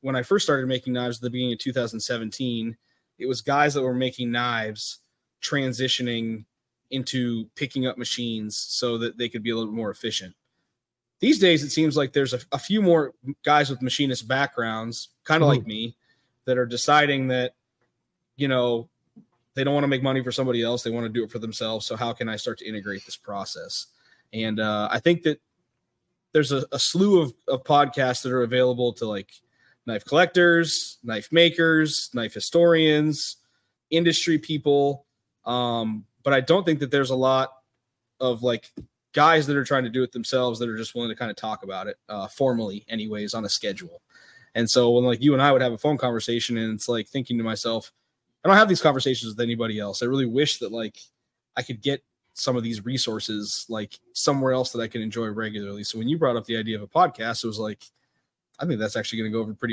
when I first started making knives at the beginning of 2017, it was guys that were making knives transitioning into picking up machines so that they could be a little more efficient. These days, it seems like there's a, a few more guys with machinist backgrounds, kind of like me, that are deciding that, you know, they don't want to make money for somebody else. They want to do it for themselves. So, how can I start to integrate this process? And uh, I think that there's a, a slew of, of podcasts that are available to like knife collectors, knife makers, knife historians, industry people. Um, but I don't think that there's a lot of like guys that are trying to do it themselves that are just willing to kind of talk about it uh, formally, anyways, on a schedule. And so when like you and I would have a phone conversation, and it's like thinking to myself, I don't have these conversations with anybody else. I really wish that like I could get some of these resources like somewhere else that I can enjoy regularly. So when you brought up the idea of a podcast, it was like, I think that's actually going to go over pretty